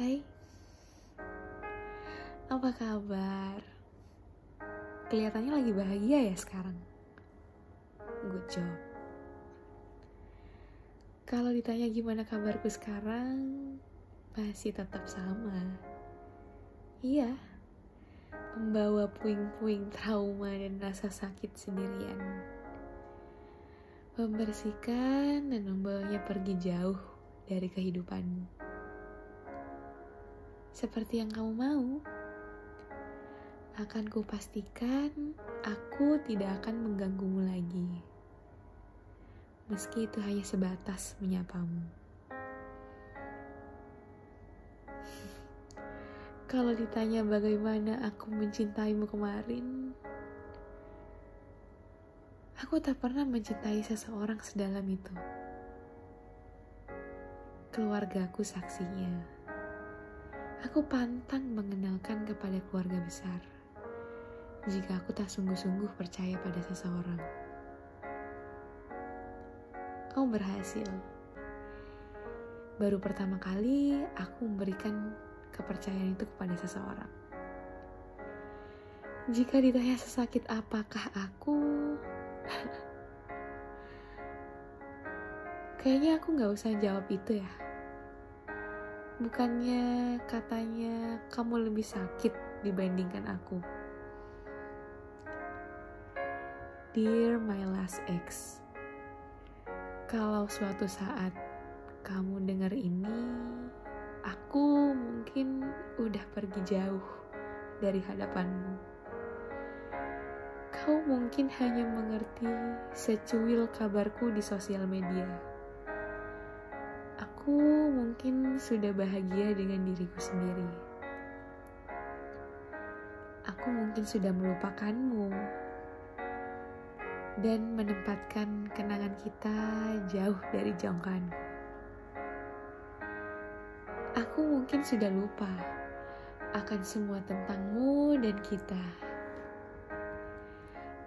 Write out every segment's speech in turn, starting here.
Hai, apa kabar? Kelihatannya lagi bahagia ya sekarang. Good job. Kalau ditanya gimana kabarku sekarang, masih tetap sama. Iya, membawa puing-puing trauma dan rasa sakit sendirian. Membersihkan dan membawanya pergi jauh dari kehidupanmu. Seperti yang kamu mau, akan kupastikan aku tidak akan mengganggumu lagi. Meski itu hanya sebatas menyapamu. Kalau ditanya bagaimana aku mencintaimu kemarin, aku tak pernah mencintai seseorang sedalam itu. Keluargaku saksinya. Aku pantang mengenalkan kepada keluarga besar jika aku tak sungguh-sungguh percaya pada seseorang. Kamu berhasil. Baru pertama kali aku memberikan kepercayaan itu kepada seseorang. Jika ditanya sesakit apakah aku, kayaknya aku nggak usah jawab itu ya. Bukannya katanya kamu lebih sakit dibandingkan aku. Dear my last ex, kalau suatu saat kamu dengar ini, aku mungkin udah pergi jauh dari hadapanmu. Kau mungkin hanya mengerti secuil kabarku di sosial media. Aku mungkin sudah bahagia dengan diriku sendiri. Aku mungkin sudah melupakanmu dan menempatkan kenangan kita jauh dari jangkauanku. Aku mungkin sudah lupa akan semua tentangmu dan kita.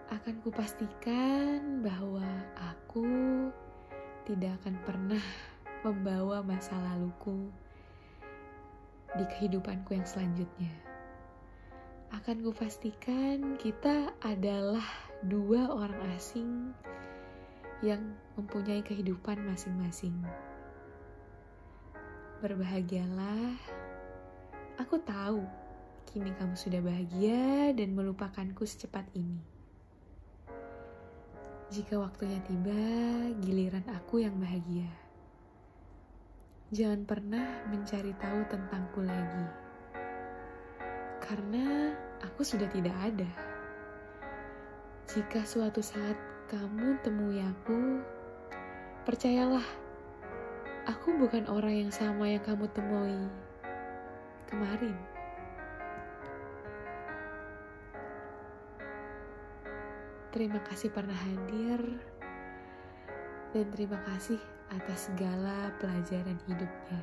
Akan kupastikan bahwa aku tidak akan pernah membawa masa laluku di kehidupanku yang selanjutnya. Akan kupastikan kita adalah dua orang asing yang mempunyai kehidupan masing-masing. Berbahagialah. Aku tahu kini kamu sudah bahagia dan melupakanku secepat ini. Jika waktunya tiba, giliran aku yang bahagia. Jangan pernah mencari tahu tentangku lagi. Karena aku sudah tidak ada. Jika suatu saat kamu temui aku, percayalah, aku bukan orang yang sama yang kamu temui kemarin. Terima kasih pernah hadir, dan terima kasih atas segala pelajaran hidupnya.